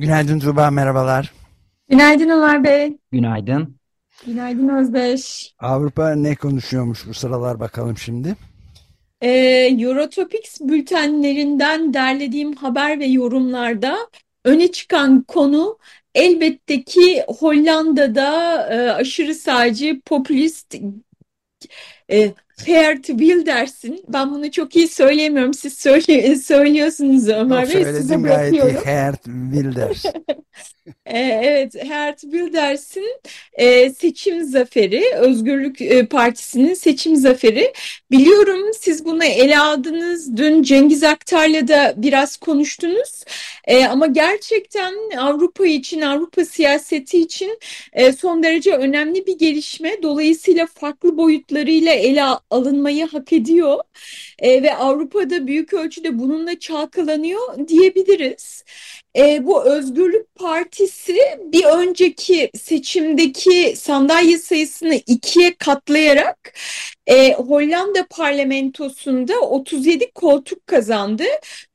Günaydın Tuğba, merhabalar. Günaydın Ömer Bey. Günaydın. Günaydın Özdeş. Avrupa ne konuşuyormuş bu sıralar bakalım şimdi. Ee, Eurotopics bültenlerinden derlediğim haber ve yorumlarda öne çıkan konu elbette ki Hollanda'da e, aşırı sağcı, popülist e, Geert Wilders'in ben bunu çok iyi söyleyemiyorum. Siz söyle, söylüyorsunuz Ömer Bey. Size gayet iyi. bırakıyorum. Geert Wilders. Ee, Evet, Geert Wilders'in e, seçim zaferi, Özgürlük e, Partisi'nin seçim zaferi. Biliyorum siz bunu ele aldınız. Dün Cengiz Aktar'la da biraz konuştunuz. E, ama gerçekten Avrupa için, Avrupa siyaseti için son derece önemli bir gelişme. Dolayısıyla farklı boyutlarıyla ele alınmayı hak ediyor. Ve Avrupa'da büyük ölçüde bununla çalkalanıyor diyebiliriz. E, bu Özgürlük Partisi bir önceki seçimdeki sandalye sayısını ikiye katlayarak e, Hollanda parlamentosunda 37 koltuk kazandı.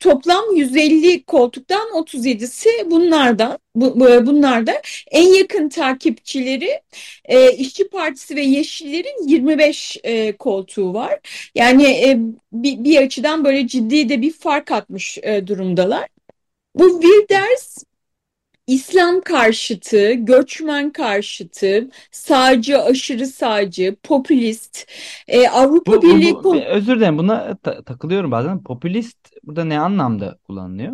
Toplam 150 koltuktan 37'si bunlardan. Bu, bu- bunlarda en yakın takipçileri e, İşçi Partisi ve Yeşillerin 25 e, koltuğu var. Yani e, bir, bir açıdan böyle ciddi de bir fark atmış e, durumdalar. Bu Wilders İslam karşıtı, göçmen karşıtı, sağcı, aşırı sağcı, popülist, e, Avrupa Bu, bu, Birliği bu- kon- özür dilerim buna ta- takılıyorum bazen. Popülist burada ne anlamda kullanılıyor?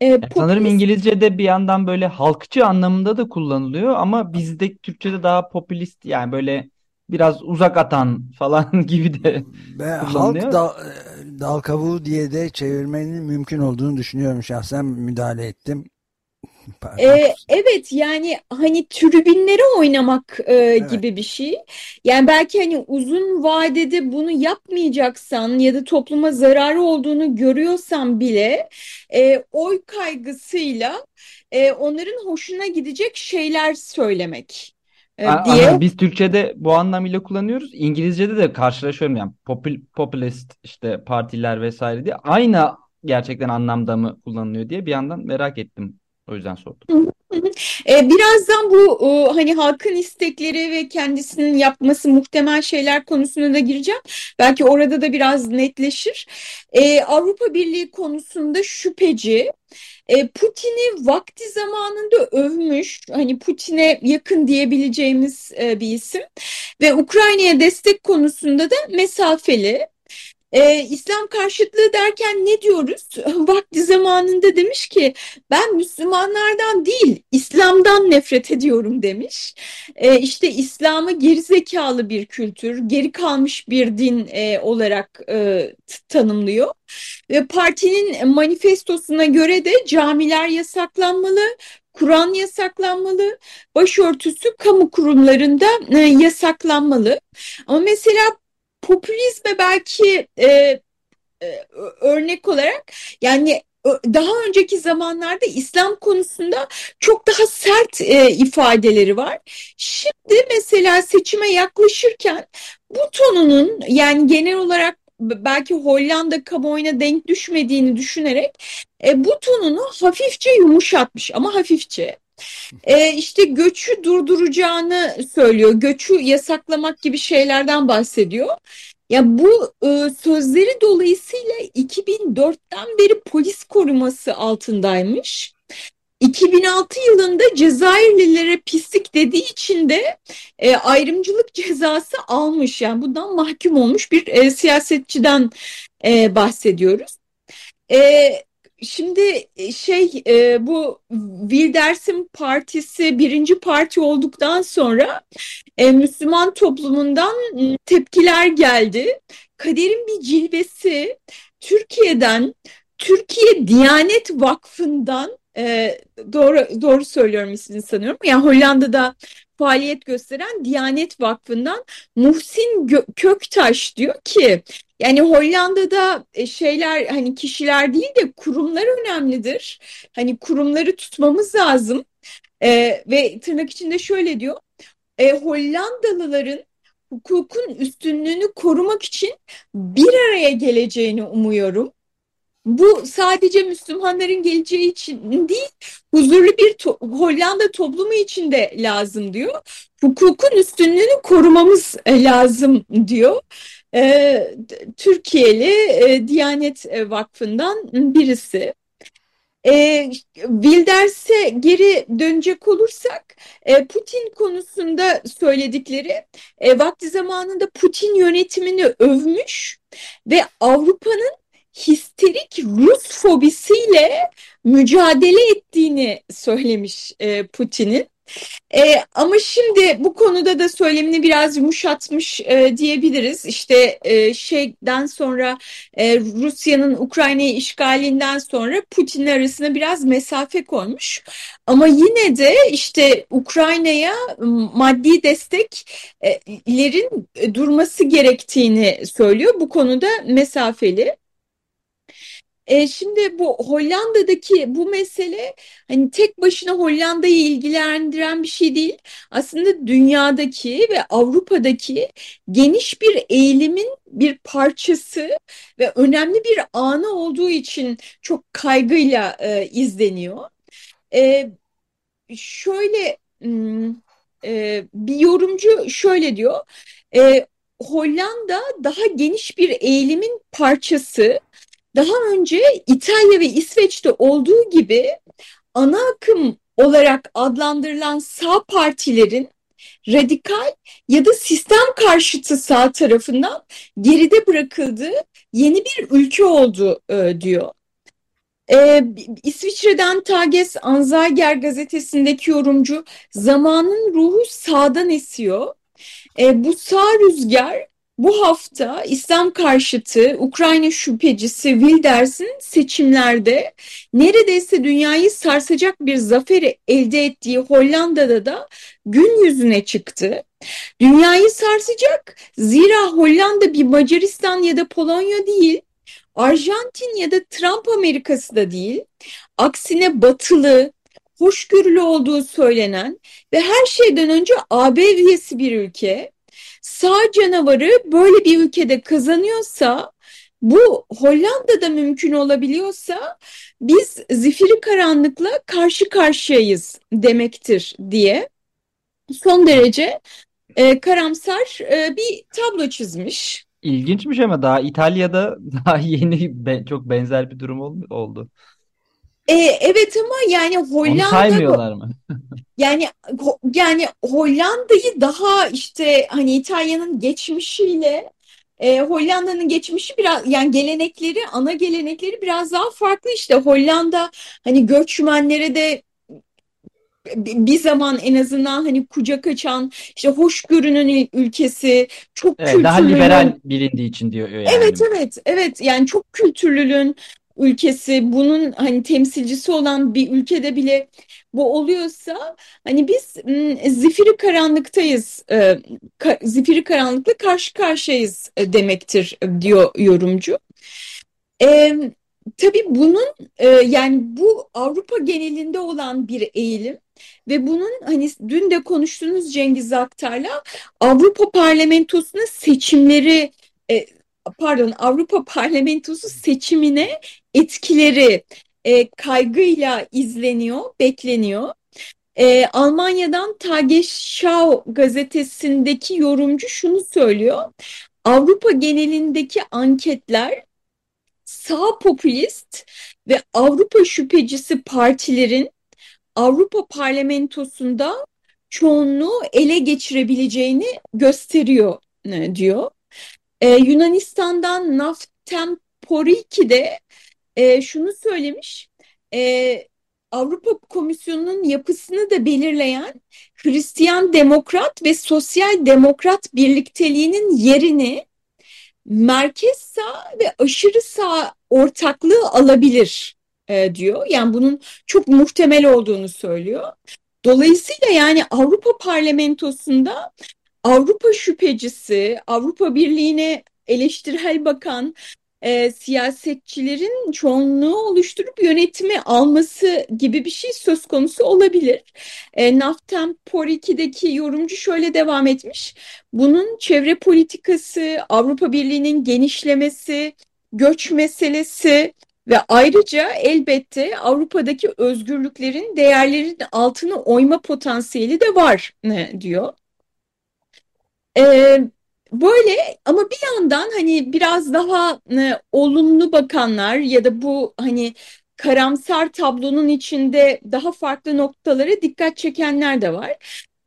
e, Yani sanırım popülist İngilizce'de bir yandan böyle halkçı anlamında da kullanılıyor ama bizde Türkçe'de daha popülist yani böyle biraz uzak atan falan gibi de Ve halk dal, dal kavuğu diye de çevirmenin mümkün olduğunu düşünüyorum şahsen müdahale ettim. E, Haklısın. evet yani hani tribünlere oynamak e, Evet. gibi bir şey. Yani belki hani uzun vadede bunu yapmayacaksan ya da topluma zararı olduğunu görüyorsan bile e, oy kaygısıyla e, onların hoşuna gidecek şeyler söylemek e, A- diye. Anladım. Biz Türkçe'de bu anlamıyla kullanıyoruz. İngilizce'de de karşılaşıyorum yani popül, popülist işte partiler vesaire diye aynı gerçekten anlamda mı kullanılıyor diye bir yandan merak ettim. O yüzden sordum. E, birazdan bu e, hani halkın istekleri ve kendisinin yapması muhtemel şeyler konusuna da gireceğim. Belki orada da biraz netleşir. E, Avrupa Birliği konusunda şüpheci. E, Putin'i vakti zamanında övmüş, hani Putin'e yakın diyebileceğimiz e, bir isim ve Ukrayna'ya destek konusunda da mesafeli. Ee, İslam karşıtlığı derken ne diyoruz? Vakti zamanında demiş ki ben Müslümanlardan değil İslam'dan nefret ediyorum demiş. Ee, işte İslam'ı gerizekalı bir kültür, geri kalmış bir din e, olarak e, tanımlıyor. Ve partinin manifestosuna göre de camiler yasaklanmalı, Kur'an yasaklanmalı, başörtüsü kamu kurumlarında e, yasaklanmalı. Ama mesela popülizme belki e, e, örnek olarak yani daha önceki zamanlarda İslam konusunda çok daha sert e, ifadeleri var. Şimdi mesela seçime yaklaşırken bu tonunun yani genel olarak belki Hollanda kamuoyuna denk düşmediğini düşünerek e, bu tonunu hafifçe yumuşatmış ama hafifçe. E, işte göçü durduracağını söylüyor. Göçü yasaklamak gibi şeylerden bahsediyor. Ya bu e, sözleri dolayısıyla 2004'ten beri polis koruması altındaymış. 2006 yılında Cezayirlilere pislik dediği için de e, ayrımcılık cezası almış. Yani bundan mahkum olmuş bir e, siyasetçiden e, bahsediyoruz. E, şimdi şey e, bu Wilders'in partisi birinci parti olduktan sonra e, Müslüman toplumundan tepkiler geldi. Kaderin bir cilvesi Türkiye'den Türkiye Diyanet Vakfı'ndan e, doğru doğru söylüyorum ismini sanıyorum. Yani Hollanda'da faaliyet gösteren Diyanet Vakfı'ndan Muhsin Köktaş diyor ki yani Hollanda'da e, şeyler hani kişiler değil de kurumlar önemlidir. Hani kurumları tutmamız lazım. E, ve tırnak içinde şöyle diyor. E, Hollandalıların hukukun üstünlüğünü korumak için bir araya geleceğini umuyorum. Bu sadece Müslümanların geleceği için değil, huzurlu bir to Hollanda toplumu için de lazım diyor. Hukukun üstünlüğünü korumamız e, lazım diyor. Ee, Türkiye'li e, Diyanet Vakfı'ndan birisi. E, geri dönecek olursak e, Putin konusunda söyledikleri e, vakti zamanında Putin yönetimini övmüş ve Avrupa'nın histerik Rus fobisiyle mücadele ettiğini söylemiş e, Putin'in. E, ama şimdi bu konuda da söylemini biraz yumuşatmış e, diyebiliriz. İşte e, şeyden sonra e, Rusya'nın Ukrayna'yı işgalinden sonra Putin arasında biraz mesafe koymuş. Ama yine de işte Ukrayna'ya maddi desteklerin durması gerektiğini söylüyor. Bu konuda mesafeli. E, şimdi bu Hollanda'daki bu mesele hani tek başına Hollanda'yı ilgilendiren bir şey değil. Aslında dünyadaki ve Avrupa'daki geniş bir eğilimin bir parçası ve önemli bir anı olduğu için çok kaygıyla e, izleniyor. E, şöyle e, bir yorumcu şöyle diyor. E, Hollanda daha geniş bir eğilimin parçası daha önce İtalya ve İsveç'te olduğu gibi ana akım olarak adlandırılan sağ partilerin radikal ya da sistem karşıtı sağ tarafından geride bırakıldığı yeni bir ülke oldu e, diyor. Ee, İsviçre'den Tages Anzeiger gazetesindeki yorumcu zamanın ruhu sağdan esiyor. Ee, bu sağ rüzgar bu hafta İslam karşıtı Ukrayna şüphecisi Wilders'in seçimlerde neredeyse dünyayı sarsacak bir zaferi elde ettiği Hollanda'da da gün yüzüne çıktı. Dünyayı sarsacak zira Hollanda bir Macaristan ya da Polonya değil, Arjantin ya da Trump Amerikası da değil. Aksine batılı, hoşgörülü olduğu söylenen ve her şeyden önce AB üyesi bir ülke sağ canavarı böyle bir ülkede kazanıyorsa bu Hollanda'da mümkün olabiliyorsa biz zifiri karanlıkla karşı karşıyayız demektir diye son derece e, karamsar e, bir tablo çizmiş. İlginçmiş ama daha İtalya'da daha yeni be, çok benzer bir durum oldu. E, evet ama yani Hollanda Onu saymıyorlar mı? yani yani Hollanda'yı daha işte hani İtalya'nın geçmişiyle e, Hollanda'nın geçmişi biraz yani gelenekleri ana gelenekleri biraz daha farklı işte Hollanda hani göçmenlere de bir zaman en azından hani kucak açan işte hoşgörünün ülkesi çok evet, daha liberal bilindiği için diyor yani. Evet evet evet yani çok kültürlülüğün ülkesi bunun hani temsilcisi olan bir ülkede bile bu oluyorsa hani biz zifiri karanlıktayız e, zifiri karanlıkla karşı karşıyayız e, demektir e, diyor yorumcu. E, tabii bunun yani bu Avrupa genelinde olan bir eğilim ve bunun hani dün de konuştuğunuz Cengiz Aktar'la Avrupa Parlamentosu'na seçimleri pardon Avrupa Parlamentosu seçimine etkileri e, kaygıyla izleniyor, bekleniyor. E, Almanya'dan Tagesschau gazetesindeki yorumcu şunu söylüyor. Avrupa genelindeki anketler sağ popülist ve Avrupa şüphecisi partilerin Avrupa parlamentosunda çoğunluğu ele geçirebileceğini gösteriyor e, diyor. Ee, Yunanistan'dan Naftem Poriki de e, şunu söylemiş. E, Avrupa Komisyonu'nun yapısını da belirleyen Hristiyan Demokrat ve Sosyal Demokrat birlikteliğinin yerini merkez sağ ve aşırı sağ ortaklığı alabilir e, diyor. Yani bunun çok muhtemel olduğunu söylüyor. Dolayısıyla yani Avrupa Parlamentosu'nda Avrupa şüphecisi, Avrupa Birliği'ne eleştirel bakan e, siyasetçilerin çoğunluğu oluşturup yönetimi alması gibi bir şey söz konusu olabilir. E, Naftem-Por 2'deki yorumcu şöyle devam etmiş. Bunun çevre politikası, Avrupa Birliği'nin genişlemesi, göç meselesi ve ayrıca elbette Avrupa'daki özgürlüklerin değerlerin altını oyma potansiyeli de var diyor. Ee, böyle ama bir yandan hani biraz daha e, olumlu bakanlar ya da bu hani karamsar tablonun içinde daha farklı noktalara dikkat çekenler de var.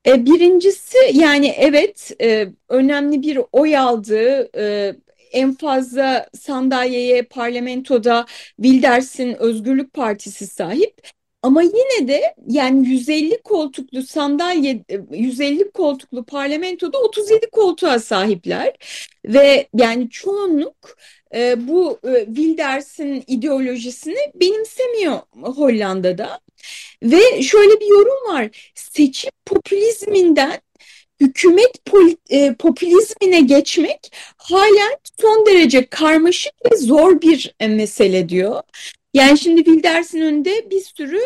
E, birincisi yani evet e, önemli bir oy aldı. E, en fazla sandalyeye parlamentoda Wilders'in Özgürlük Partisi sahip. Ama yine de yani 150 koltuklu sandalye 150 koltuklu parlamentoda 37 koltuğa sahipler ve yani çoğunluk e, bu e, Wilders'in ideolojisini benimsemiyor Hollanda'da. Ve şöyle bir yorum var. Seçim popülizminden hükümet e, popülizmine geçmek halen son derece karmaşık ve zor bir e, mesele diyor. Yani şimdi Wilders'in önünde bir sürü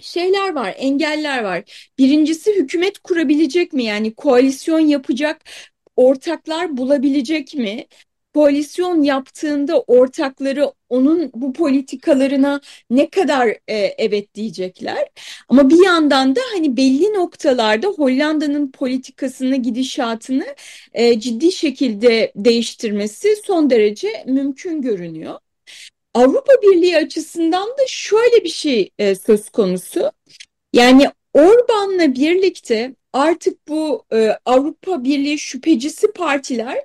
şeyler var, engeller var. Birincisi hükümet kurabilecek mi? Yani koalisyon yapacak ortaklar bulabilecek mi? Koalisyon yaptığında ortakları onun bu politikalarına ne kadar e, evet diyecekler. Ama bir yandan da hani belli noktalarda Hollanda'nın politikasını, gidişatını e, ciddi şekilde değiştirmesi son derece mümkün görünüyor. Avrupa Birliği açısından da şöyle bir şey e, söz konusu. Yani Orban'la birlikte artık bu e, Avrupa Birliği şüphecisi partiler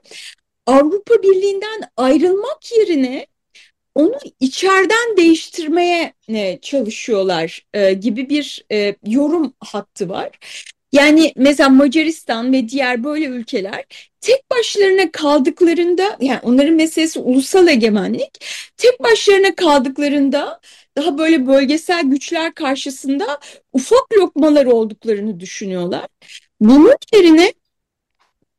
Avrupa Birliği'nden ayrılmak yerine onu içeriden değiştirmeye e, çalışıyorlar e, gibi bir e, yorum hattı var. Yani mesela Macaristan ve diğer böyle ülkeler tek başlarına kaldıklarında yani onların meselesi ulusal egemenlik tek başlarına kaldıklarında daha böyle bölgesel güçler karşısında ufak lokmalar olduklarını düşünüyorlar. Bunun yerine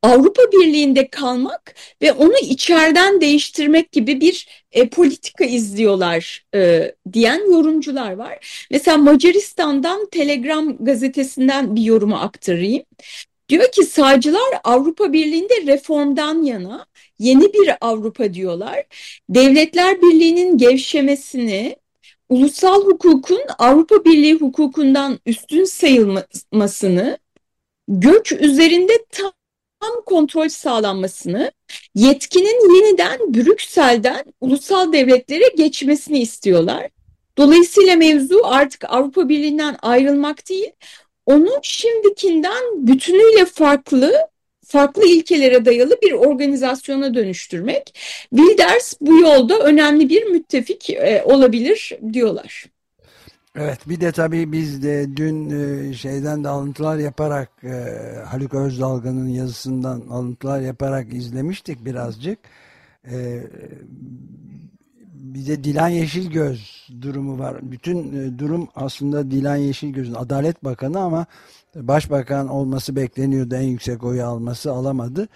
Avrupa Birliği'nde kalmak ve onu içeriden değiştirmek gibi bir e, politika izliyorlar e, diyen yorumcular var. Mesela Macaristan'dan Telegram gazetesinden bir yorumu aktarayım. Diyor ki sağcılar Avrupa Birliği'nde reformdan yana yeni bir Avrupa diyorlar. Devletler Birliği'nin gevşemesini, ulusal hukukun Avrupa Birliği hukukundan üstün sayılmasını, göç üzerinde tam tam kontrol sağlanmasını, yetkinin yeniden Brüksel'den ulusal devletlere geçmesini istiyorlar. Dolayısıyla mevzu artık Avrupa Birliği'nden ayrılmak değil, onu şimdikinden bütünüyle farklı, farklı ilkelere dayalı bir organizasyona dönüştürmek. Wilders bu yolda önemli bir müttefik e, olabilir diyorlar. Evet bir de tabii biz de dün e, şeyden de alıntılar yaparak e, Haluk Özdalga'nın yazısından alıntılar yaparak izlemiştik birazcık. E, bir de Dilan Yeşilgöz durumu var. Bütün durum aslında Dilan Yeşilgöz'ün Adalet Bakanı ama Başbakan olması bekleniyordu en yüksek oyu alması alamadı.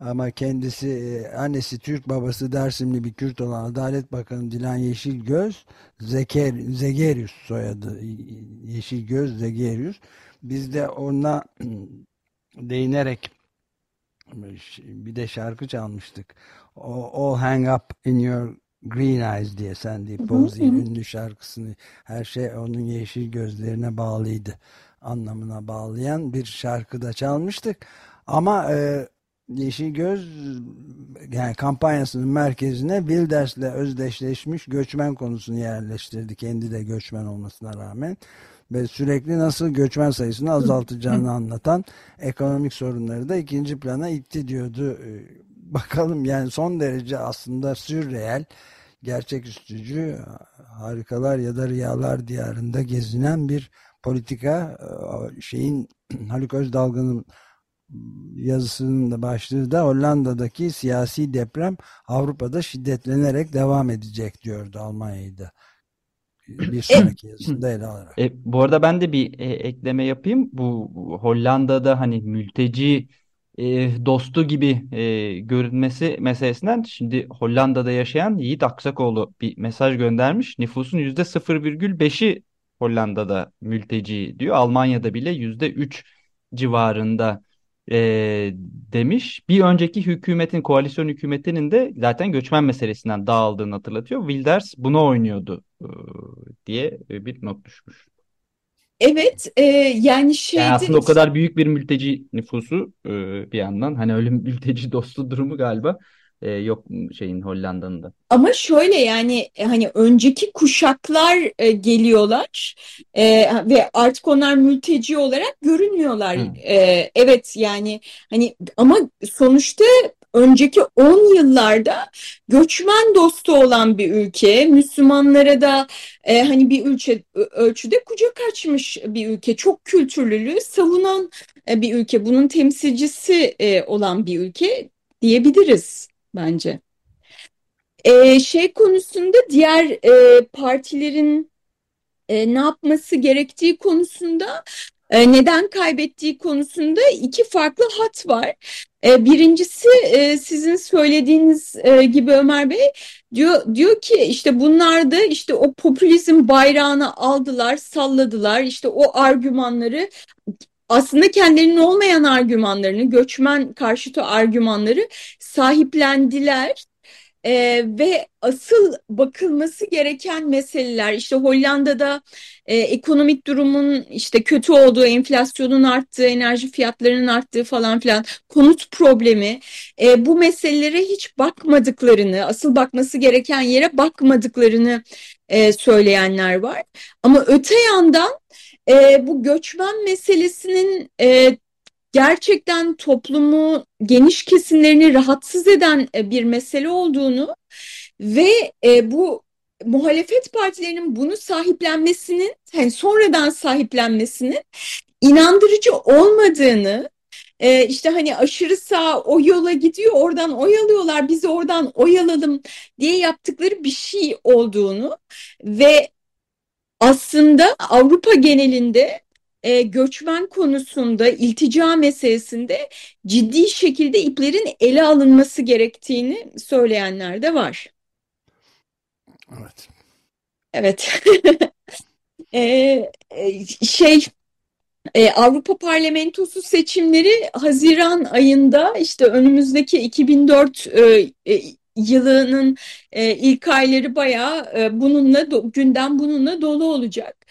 Ama kendisi e, annesi Türk babası Dersimli bir Kürt olan Adalet Bakanı Dilan Yeşilgöz Zeker, Zegerius soyadı Yeşilgöz Zegerius. Biz de ona değinerek bir de şarkı çalmıştık. All Hang Up in Your Green Eyes diye Sandy Posey ünlü şarkısını her şey onun yeşil gözlerine bağlıydı. Anlamına bağlayan bir şarkıda çalmıştık. Ama e, Yeşil Göz yani kampanyasının merkezine Wilders'le özdeşleşmiş göçmen konusunu yerleştirdi. Kendi de göçmen olmasına rağmen ve sürekli nasıl göçmen sayısını azaltacağını anlatan ekonomik sorunları da ikinci plana itti diyordu. Ee, bakalım yani son derece aslında sürreel, gerçeküstücü, harikalar ya da rüyalar diyarında gezinen bir politika. Şeyin Haluk Özdalgı'nın yazısının da başlığı da Hollanda'daki siyasi deprem Avrupa'da şiddetlenerek devam edecek diyordu Almanya'da. Bir sonraki yazısında ele alarak. E, bu arada ben de bir e, ekleme yapayım. Bu Hollanda'da hani mülteci e, dostu gibi e, görünmesi meselesinden şimdi Hollanda'da yaşayan Yiğit Aksakoğlu bir mesaj göndermiş. Nüfusun %0,5'i Hollanda'da mülteci diyor. Almanya'da bile %3 civarında e, demiş. Bir önceki hükümetin, koalisyon hükümetinin de zaten göçmen meselesinden dağıldığını hatırlatıyor. Wilders buna oynuyordu e, diye bir not düşmüş. Evet, e, yani şeyde Yani aslında o kadar büyük bir mülteci nüfusu e, bir yandan hani öyle mülteci dostu durumu galiba e, yok şeyin Hollanda'nın da. Ama şöyle yani e, hani önceki kuşaklar e, geliyorlar e, ve artık onlar mülteci olarak görünmüyorlar. Hı. E, evet yani hani ama sonuçta önceki 10 yıllarda göçmen dostu olan bir ülke, Müslümanlara da e, hani bir ülke ölçüde kucak açmış bir ülke, çok kültürlülüğü savunan e, bir ülke, bunun temsilcisi e, olan bir ülke diyebiliriz bence. E, şey konusunda diğer e, partilerin e, ne yapması gerektiği konusunda e, neden kaybettiği konusunda iki farklı hat var. E, birincisi e, sizin söylediğiniz e, gibi Ömer Bey diyor diyor ki işte bunlar da işte o popülizm bayrağını aldılar, salladılar. İşte o argümanları aslında kendilerinin olmayan argümanlarını, göçmen karşıtı argümanları sahiplendiler. Ee, ve asıl bakılması gereken meseleler işte Hollanda'da e, ekonomik durumun işte kötü olduğu, enflasyonun arttığı, enerji fiyatlarının arttığı falan filan konut problemi e, bu meselelere hiç bakmadıklarını, asıl bakması gereken yere bakmadıklarını e, söyleyenler var. Ama öte yandan e, bu göçmen meselesinin e, gerçekten toplumu geniş kesimlerini rahatsız eden e, bir mesele olduğunu ve e, bu muhalefet partilerinin bunu sahiplenmesinin, yani sonradan sahiplenmesinin inandırıcı olmadığını, e, işte hani aşırı sağ o yola gidiyor, oradan oy alıyorlar, biz oradan oy alalım diye yaptıkları bir şey olduğunu ve aslında Avrupa genelinde e, göçmen konusunda, iltica meselesinde ciddi şekilde iplerin ele alınması gerektiğini söyleyenler de var. Evet. Evet. e, şey e, Avrupa Parlamentosu seçimleri Haziran ayında işte önümüzdeki 2004 e, e, yılının e, ilk ayları bayağı e, bununla gündem bununla dolu olacak.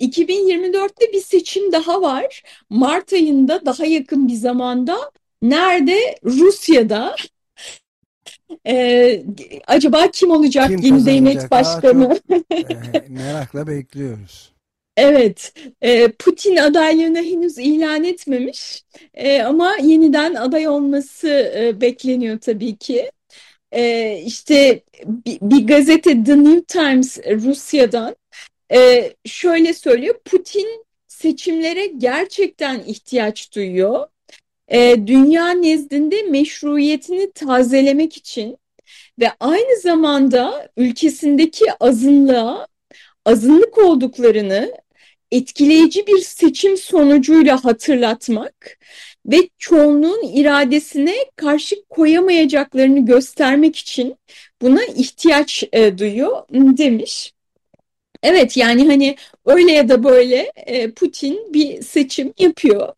2024'te bir seçim daha var. Mart ayında daha yakın bir zamanda nerede? Rusya'da. Ee, acaba kim olacak Kim yeni devlet başkanı? Çok, e, merakla bekliyoruz. Evet, e, Putin adaylığını henüz ilan etmemiş e, ama yeniden aday olması e, bekleniyor tabii ki. E, işte bir, bir gazete The New Times Rusya'dan e, şöyle söylüyor, Putin seçimlere gerçekten ihtiyaç duyuyor. E, dünya nezdinde meşruiyetini tazelemek için ve aynı zamanda ülkesindeki azınlığa azınlık olduklarını etkileyici bir seçim sonucuyla hatırlatmak ve çoğunluğun iradesine karşı koyamayacaklarını göstermek için buna ihtiyaç e, duyuyor demiş. Evet yani hani öyle ya da böyle e, Putin bir seçim yapıyor.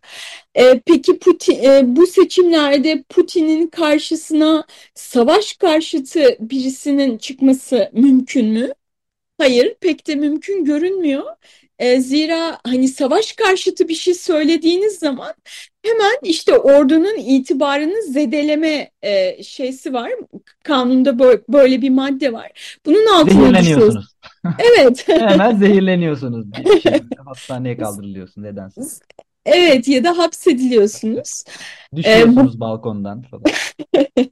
E, peki Putin e, bu seçimlerde Putin'in karşısına savaş karşıtı birisinin çıkması mümkün mü? Hayır, pek de mümkün görünmüyor. E, zira hani savaş karşıtı bir şey söylediğiniz zaman hemen işte ordunun itibarını zedeleme e, şeysi var. Kanunda böyle bir madde var. Bunun altına düşüyorsunuz. Evet. hemen zehirleniyorsunuz. Bir şey, hastaneye kaldırılıyorsun nedense. Evet ya da hapsediliyorsunuz. Düşüyorsunuz ee, balkondan falan.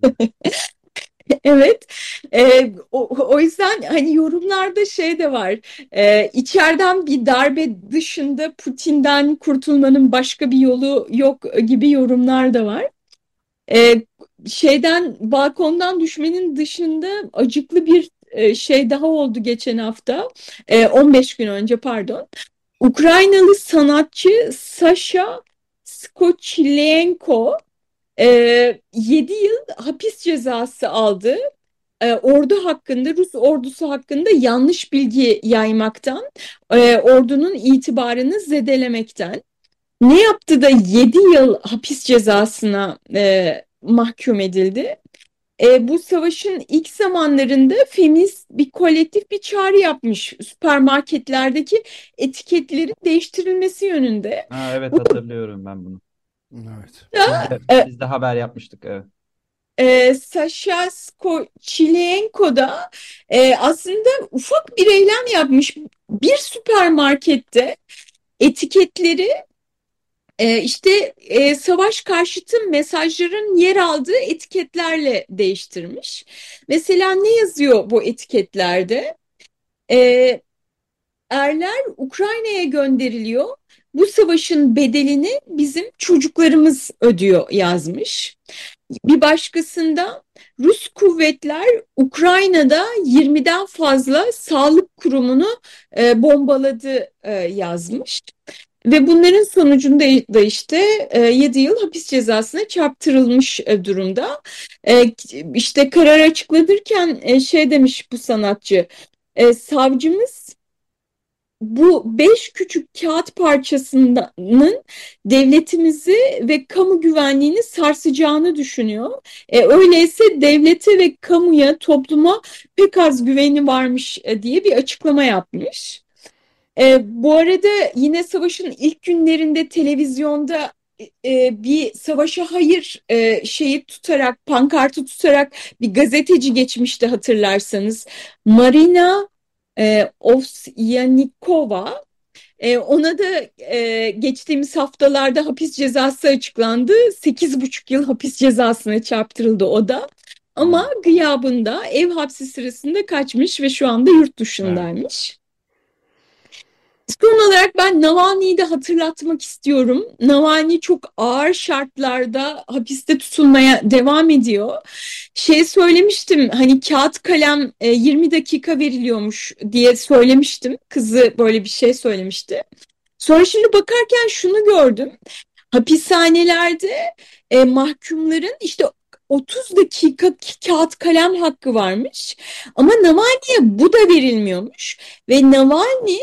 Evet, e, o, o yüzden hani yorumlarda şey de var, e, içeriden bir darbe dışında Putin'den kurtulmanın başka bir yolu yok gibi yorumlar da var. E, şeyden balkondan düşmenin dışında acıklı bir e, şey daha oldu geçen hafta, e, 15 gün önce pardon. Ukraynalı sanatçı Sasha Skochilenko e, 7 yıl hapis cezası aldı. E, ordu hakkında, Rus ordusu hakkında yanlış bilgi yaymaktan, e, ordunun itibarını zedelemekten. Ne yaptı da 7 yıl hapis cezasına e, mahkum edildi? E, bu savaşın ilk zamanlarında feminist bir kolektif bir çağrı yapmış süpermarketlerdeki etiketlerin değiştirilmesi yönünde. Ha, evet hatırlıyorum ben bunu. Evet. Da, Biz de, e, biz de haber yapmıştık evet. e, Sasha Skochilenko da e, aslında ufak bir eylem yapmış. Bir süpermarkette etiketleri e, işte e, savaş karşıtı mesajların yer aldığı etiketlerle değiştirmiş. Mesela ne yazıyor bu etiketlerde? E, erler Ukrayna'ya gönderiliyor. Bu savaşın bedelini bizim çocuklarımız ödüyor yazmış. Bir başkasında Rus kuvvetler Ukrayna'da 20'den fazla sağlık kurumunu e, bombaladı e, yazmış. Ve bunların sonucunda da işte e, 7 yıl hapis cezasına çarptırılmış e, durumda. E, işte karar açıklanırken e, şey demiş bu sanatçı, e, savcımız bu beş küçük kağıt parçasının devletimizi ve kamu güvenliğini sarsacağını düşünüyor. E, öyleyse devlete ve kamuya, topluma pek az güveni varmış e, diye bir açıklama yapmış. E, bu arada yine savaşın ilk günlerinde televizyonda e, bir savaşa hayır e, şeyi tutarak, pankartı tutarak bir gazeteci geçmişti hatırlarsanız. Marina e, Ovsyanikova e, ona da e, geçtiğimiz haftalarda hapis cezası açıklandı. 8,5 yıl hapis cezasına çarptırıldı o da. Ama gıyabında ev hapsi sırasında kaçmış ve şu anda yurt dışındaymış. Son olarak ben Navalny'yi de hatırlatmak istiyorum. Navalny çok ağır şartlarda hapiste tutulmaya devam ediyor. Şey söylemiştim hani kağıt kalem 20 dakika veriliyormuş diye söylemiştim. Kızı böyle bir şey söylemişti. Sonra şimdi bakarken şunu gördüm. Hapishanelerde e, mahkumların işte 30 dakika kağıt kalem hakkı varmış. Ama Navalny'ye bu da verilmiyormuş. Ve Navalny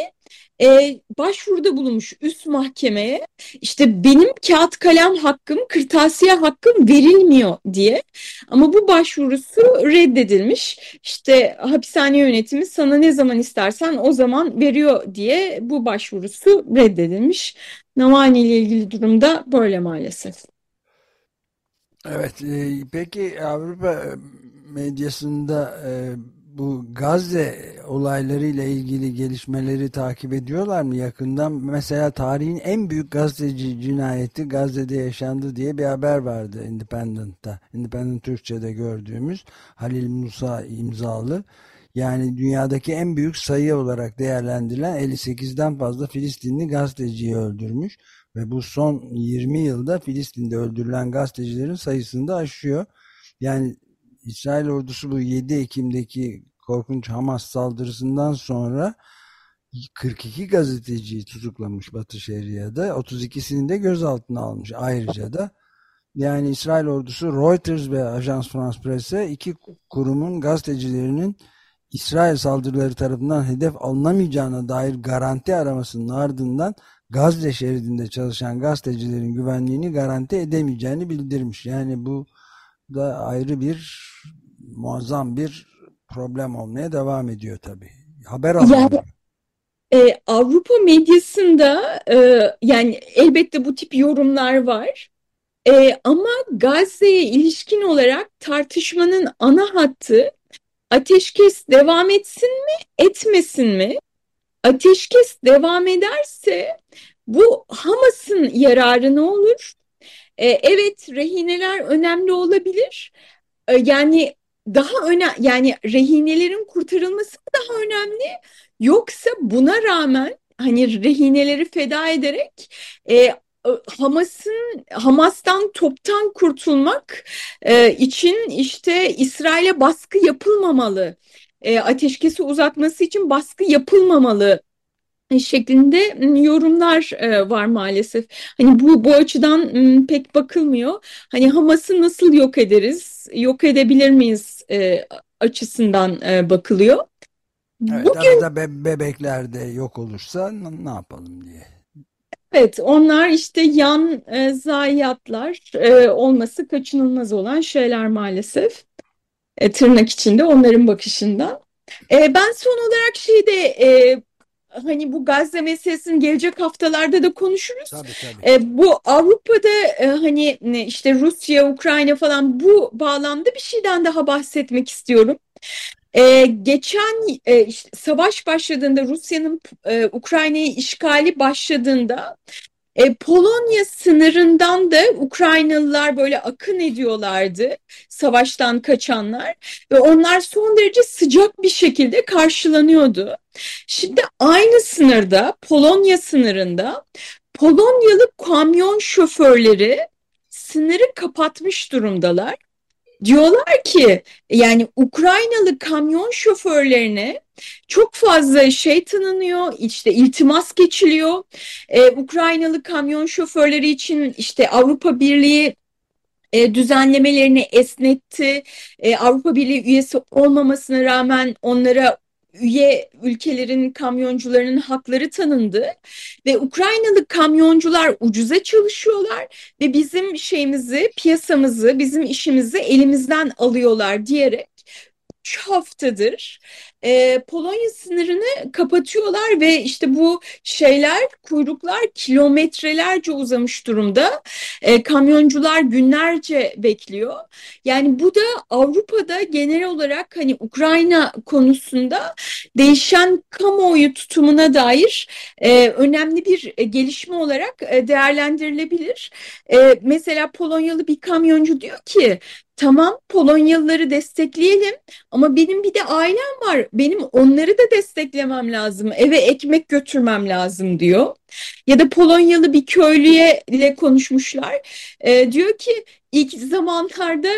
e, başvuruda bulunmuş üst mahkemeye işte benim kağıt kalem hakkım, kırtasiye hakkım verilmiyor diye. Ama bu başvurusu reddedilmiş. İşte hapishane yönetimi sana ne zaman istersen o zaman veriyor diye bu başvurusu reddedilmiş. Navalny ile ilgili durumda böyle maalesef. Evet, e, peki Avrupa medyasında e, bu Gazze olaylarıyla ilgili gelişmeleri takip ediyorlar mı yakından? Mesela tarihin en büyük gazeteci cinayeti Gazze'de yaşandı diye bir haber vardı Independent'ta. Independent Türkçe'de gördüğümüz Halil Musa imzalı. Yani dünyadaki en büyük sayı olarak değerlendirilen 58'den fazla Filistinli gazeteciyi öldürmüş. Ve bu son 20 yılda Filistin'de öldürülen gazetecilerin sayısını da aşıyor. Yani İsrail ordusu bu 7 Ekim'deki korkunç Hamas saldırısından sonra 42 gazeteciyi tutuklamış Batı Şeria'da. 32'sini de gözaltına almış. Ayrıca da yani İsrail ordusu Reuters ve Ajans France Presse iki kurumun gazetecilerinin İsrail saldırıları tarafından hedef alınamayacağına dair garanti aramasının ardından Gazze şeridinde çalışan gazetecilerin güvenliğini garanti edemeyeceğini bildirmiş. Yani bu da ayrı bir muazzam bir problem olmaya devam ediyor tabii. Haber yani, e, Avrupa medyasında e, yani elbette bu tip yorumlar var. E, ama Gazze'ye ilişkin olarak tartışmanın ana hattı ateşkes devam etsin mi, etmesin mi? Ateşkes devam ederse bu Hamas'ın yararı ne olur? E, evet rehineler önemli olabilir. E, yani daha önemli yani rehinelerin kurtarılması mı daha önemli yoksa buna rağmen hani rehineleri feda ederek e, Hamas'ın Hamas'tan toptan kurtulmak e, için işte İsrail'e baskı yapılmamalı. E, ateşkesi uzatması için baskı yapılmamalı şeklinde yorumlar var maalesef. Hani bu bu açıdan pek bakılmıyor. Hani Hamas'ı nasıl yok ederiz? Yok edebilir miyiz açısından bakılıyor. Evet, Bugün arada be bebekler de yok olursa ne yapalım diye. Evet, onlar işte yan e, zayiatlar e, olması kaçınılmaz olan şeyler maalesef. E, tırnak içinde onların bakışından. E, ben son olarak şeyde e, hani bu Gazze meselesini gelecek haftalarda da konuşuruz. Tabii, tabii. E, bu Avrupa'da e, hani işte Rusya, Ukrayna falan bu bağlamda bir şeyden daha bahsetmek istiyorum. E, geçen e, işte, savaş başladığında Rusya'nın e, Ukrayna'yı işgali başladığında e, Polonya sınırından da Ukraynalılar böyle akın ediyorlardı savaştan kaçanlar ve onlar son derece sıcak bir şekilde karşılanıyordu. Şimdi aynı sınırda Polonya sınırında Polonyalı kamyon şoförleri sınırı kapatmış durumdalar. Diyorlar ki yani Ukraynalı kamyon şoförlerine çok fazla şey tanınıyor, işte iltimas geçiliyor. Ee, Ukraynalı kamyon şoförleri için işte Avrupa Birliği e, düzenlemelerini esnetti. E, Avrupa Birliği üyesi olmamasına rağmen onlara üye ülkelerin kamyoncularının hakları tanındı ve Ukraynalı kamyoncular ucuza çalışıyorlar ve bizim şeyimizi, piyasamızı, bizim işimizi elimizden alıyorlar diyerek 3 haftadır e, Polonya sınırını kapatıyorlar ve işte bu şeyler kuyruklar kilometrelerce uzamış durumda. E, kamyoncular günlerce bekliyor. Yani bu da Avrupa'da genel olarak hani Ukrayna konusunda değişen kamuoyu tutumuna dair e, önemli bir gelişme olarak e, değerlendirilebilir. E, mesela Polonyalı bir kamyoncu diyor ki tamam Polonyalıları destekleyelim ama benim bir de ailem var. Benim onları da desteklemem lazım. Eve ekmek götürmem lazım diyor. Ya da Polonyalı bir köylüye ile konuşmuşlar. E, diyor ki ilk zamanlarda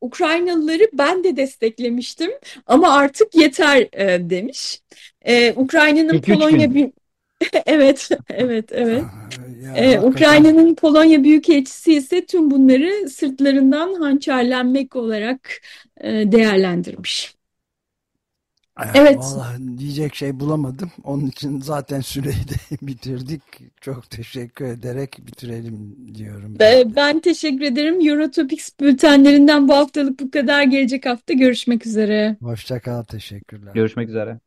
Ukraynalıları ben de desteklemiştim ama artık yeter e, demiş. E, Ukrayna'nın Polonya bir evet, evet, evet. Ee, Ukrayna'nın Polonya Büyükelçisi ise tüm bunları sırtlarından hançerlenmek olarak e, değerlendirmiş. Evet. Vallahi diyecek şey bulamadım. Onun için zaten süreyi de bitirdik. Çok teşekkür ederek bitirelim diyorum. Ben, ben teşekkür ederim. Eurotopics bültenlerinden bu haftalık bu kadar. Gelecek hafta görüşmek üzere. Hoşçakal. Teşekkürler. Görüşmek üzere.